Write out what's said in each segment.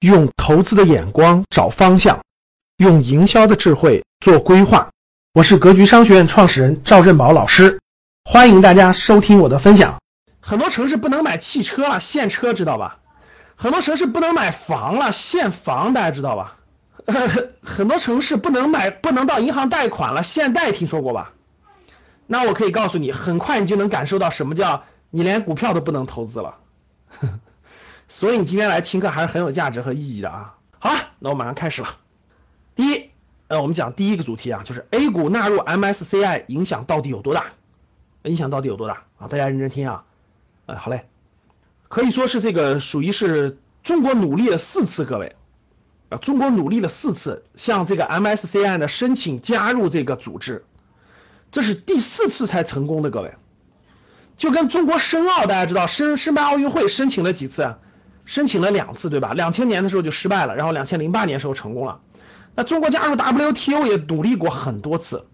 用投资的眼光找方向，用营销的智慧做规划。我是格局商学院创始人赵振宝老师，欢迎大家收听我的分享。很多城市不能买汽车了，限车知道吧？很多城市不能买房了，限房大家知道吧？很多城市不能买，不能到银行贷款了，限贷听说过吧？那我可以告诉你，很快你就能感受到什么叫你连股票都不能投资了。所以你今天来听课还是很有价值和意义的啊！好了，那我马上开始了。第一，呃，我们讲第一个主题啊，就是 A 股纳入 MSCI 影响到底有多大？影响到底有多大啊？大家认真听啊！哎，好嘞，可以说是这个属于是中国努力了四次，各位啊，中国努力了四次向这个 MSCI 呢申请加入这个组织，这是第四次才成功的，各位。就跟中国申奥，大家知道申申办奥运会申请了几次啊？申请了两次，对吧？两千年的时候就失败了，然后两千零八年时候成功了。那中国加入 WTO 也努力过很多次。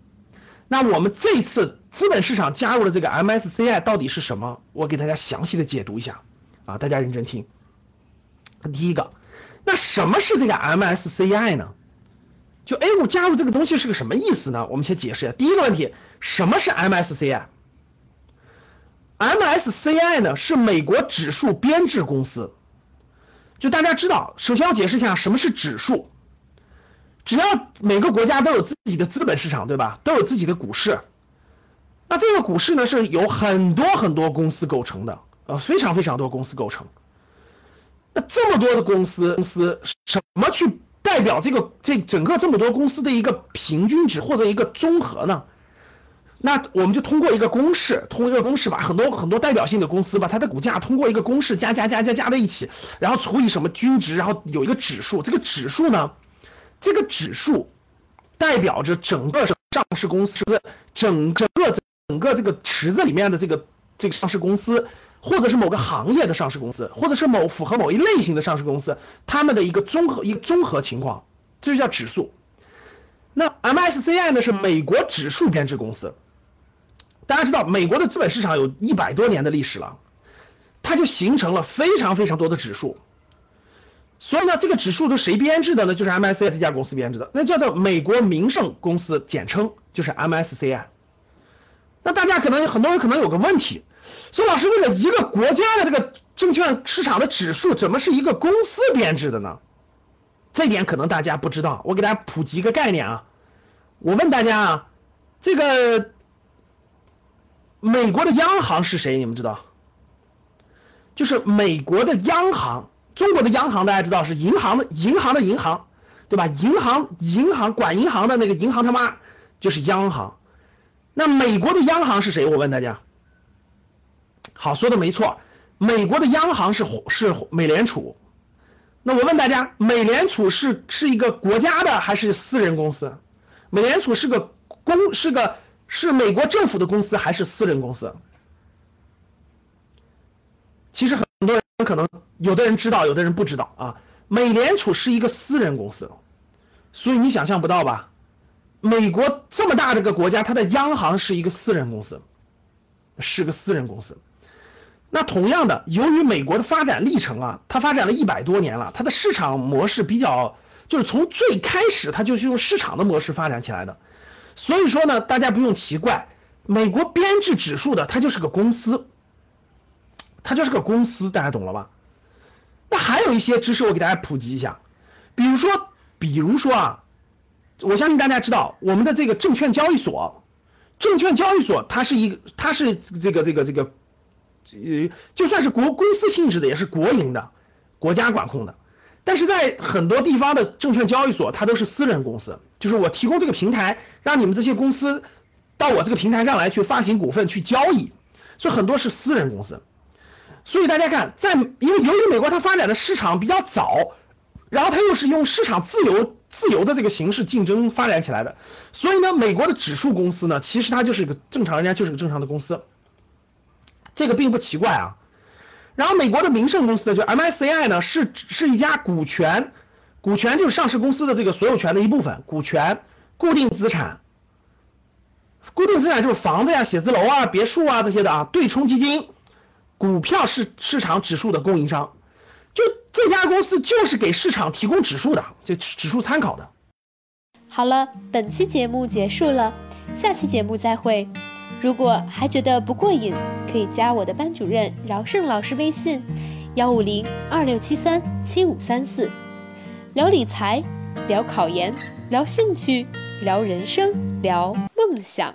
那我们这次资本市场加入了这个 MSCI 到底是什么？我给大家详细的解读一下啊，大家认真听。第一个，那什么是这个 MSCI 呢？就 A 股加入这个东西是个什么意思呢？我们先解释一下。第一个问题，什么是 MSCI？MSCI 呢是美国指数编制公司。就大家知道，首先要解释一下什么是指数。只要每个国家都有自己的资本市场，对吧？都有自己的股市。那这个股市呢，是由很多很多公司构成的，呃，非常非常多公司构成。那这么多的公司，公司什么去代表这个这整个这么多公司的一个平均值或者一个综合呢？那我们就通过一个公式，通过一个公式把很多很多代表性的公司把它的股价通过一个公式加加加加加在一起，然后除以什么均值，然后有一个指数。这个指数呢，这个指数代表着整个上市公司整整个整个这个池子里面的这个这个上市公司，或者是某个行业的上市公司，或者是某符合某一类型的上市公司，他们的一个综合一个综合情况，这就叫指数。那 MSCI 呢是美国指数编制公司。大家知道，美国的资本市场有一百多年的历史了，它就形成了非常非常多的指数。所以呢，这个指数都谁编制的呢？就是 MSCI 这家公司编制的，那叫做美国名胜公司，简称就是 MSCI。那大家可能很多人可能有个问题，说老师，这个一个国家的这个证券市场的指数怎么是一个公司编制的呢？这点可能大家不知道，我给大家普及一个概念啊。我问大家啊，这个。美国的央行是谁？你们知道？就是美国的央行。中国的央行大家知道是银行的银行的银行，对吧？银行银行管银行的那个银行他妈就是央行。那美国的央行是谁？我问大家。好，说的没错，美国的央行是是美联储。那我问大家，美联储是是一个国家的还是私人公司？美联储是个公是个。是美国政府的公司还是私人公司？其实很多人可能有的人知道，有的人不知道啊。美联储是一个私人公司，所以你想象不到吧？美国这么大的个国家，它的央行是一个私人公司，是个私人公司。那同样的，由于美国的发展历程啊，它发展了一百多年了，它的市场模式比较，就是从最开始它就是用市场的模式发展起来的。所以说呢，大家不用奇怪，美国编制指数的它就是个公司，它就是个公司，大家懂了吧？那还有一些知识我给大家普及一下，比如说，比如说啊，我相信大家知道，我们的这个证券交易所，证券交易所它是一个，它是这个这个这个，呃，就算是国公司性质的，也是国营的，国家管控的。但是在很多地方的证券交易所，它都是私人公司，就是我提供这个平台，让你们这些公司到我这个平台上来去发行股份去交易，所以很多是私人公司。所以大家看，在因为由于美国它发展的市场比较早，然后它又是用市场自由自由的这个形式竞争发展起来的，所以呢，美国的指数公司呢，其实它就是一个正常，人家就是个正常的公司，这个并不奇怪啊。然后美国的名胜公司就 MSCI 呢，是是一家股权，股权就是上市公司的这个所有权的一部分，股权固定资产，固定资产就是房子呀、写字楼啊、别墅啊这些的啊，对冲基金，股票市市场指数的供应商，就这家公司就是给市场提供指数的，就指数参考的。好了，本期节目结束了，下期节目再会。如果还觉得不过瘾，可以加我的班主任饶胜老师微信：幺五零二六七三七五三四，聊理财，聊考研，聊兴趣，聊人生，聊梦想。